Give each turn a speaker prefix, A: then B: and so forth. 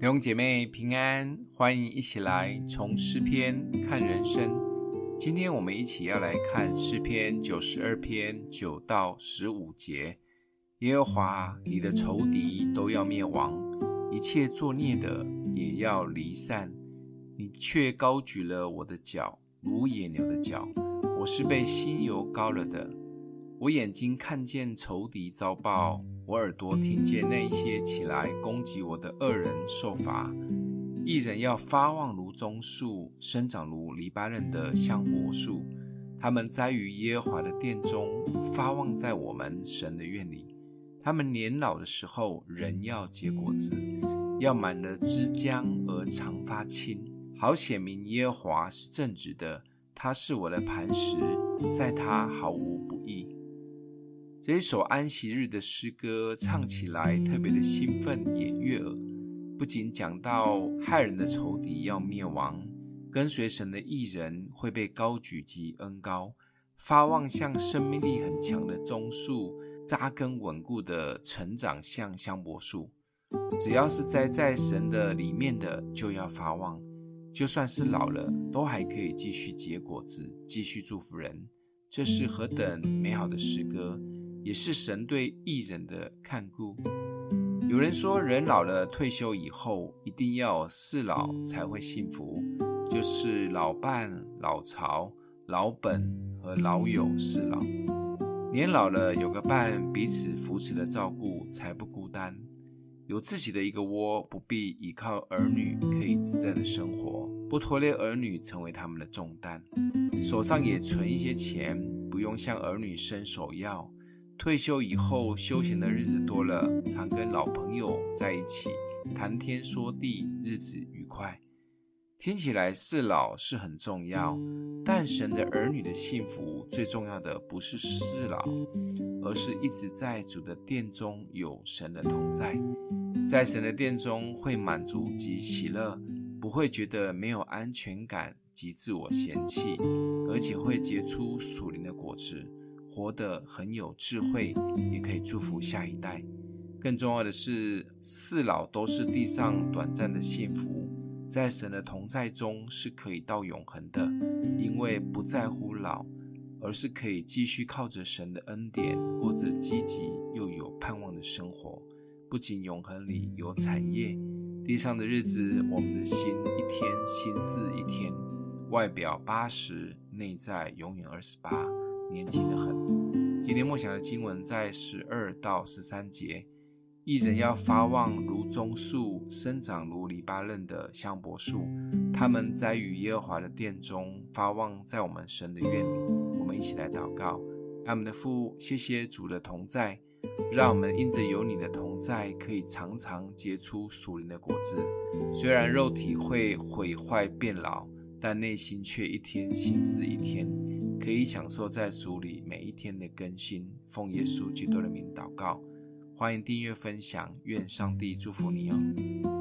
A: 弟兄姐妹平安，欢迎一起来从诗篇看人生。今天我们一起要来看诗篇九十二篇九到十五节。耶和华，你的仇敌都要灭亡，一切作孽的也要离散。你却高举了我的脚，如野牛的脚。我是被新油膏了的。我眼睛看见仇敌遭报。我耳朵听见那一些起来攻击我的恶人受罚，一人要发旺如棕树，生长如黎巴嫩的香柏树。他们栽于耶和华的殿中，发旺在我们神的院里。他们年老的时候，仍要结果子，要满了枝浆而常发青，好显明耶和华是正直的，他是我的磐石，在他毫无不义。这一首安息日的诗歌唱起来特别的兴奋，也悦耳。不仅讲到害人的仇敌要灭亡，跟随神的义人会被高举及恩高，发旺像生命力很强的棕树，扎根稳固的成长像香柏树。只要是栽在神的里面的，就要发旺。就算是老了，都还可以继续结果子，继续祝福人。这是何等美好的诗歌！也是神对义人的看顾。有人说，人老了退休以后，一定要四老才会幸福，就是老伴、老巢、老本和老友四老。年老了有个伴，彼此扶持的照顾，才不孤单。有自己的一个窝，不必依靠儿女，可以自在的生活，不拖累儿女成为他们的重担。手上也存一些钱，不用向儿女伸手要。退休以后，休闲的日子多了，常跟老朋友在一起谈天说地，日子愉快。听起来四老是很重要，但神的儿女的幸福最重要的不是四老，而是一直在主的殿中有神的同在，在神的殿中会满足及喜乐，不会觉得没有安全感及自我嫌弃，而且会结出属灵的果子。活得很有智慧，也可以祝福下一代。更重要的是，四老都是地上短暂的幸福，在神的同在中是可以到永恒的，因为不在乎老，而是可以继续靠着神的恩典，过着积极又有盼望的生活。不仅永恒里有产业，地上的日子，我们的心一天心似一天，外表八十，内在永远二十八。年轻的很。今天默想的经文在十二到十三节，一人要发旺如棕树，生长如黎巴嫩的香柏树。他们栽于耶和华的殿中，发旺在我们神的院里。我们一起来祷告：阿们的父，谢谢主的同在，让我们因着有你的同在，可以常常结出属灵的果子。虽然肉体会毁坏变老，但内心却一天新似一天。可以享受在组里每一天的更新。奉耶稣基督的名祷告，欢迎订阅分享，愿上帝祝福你哦。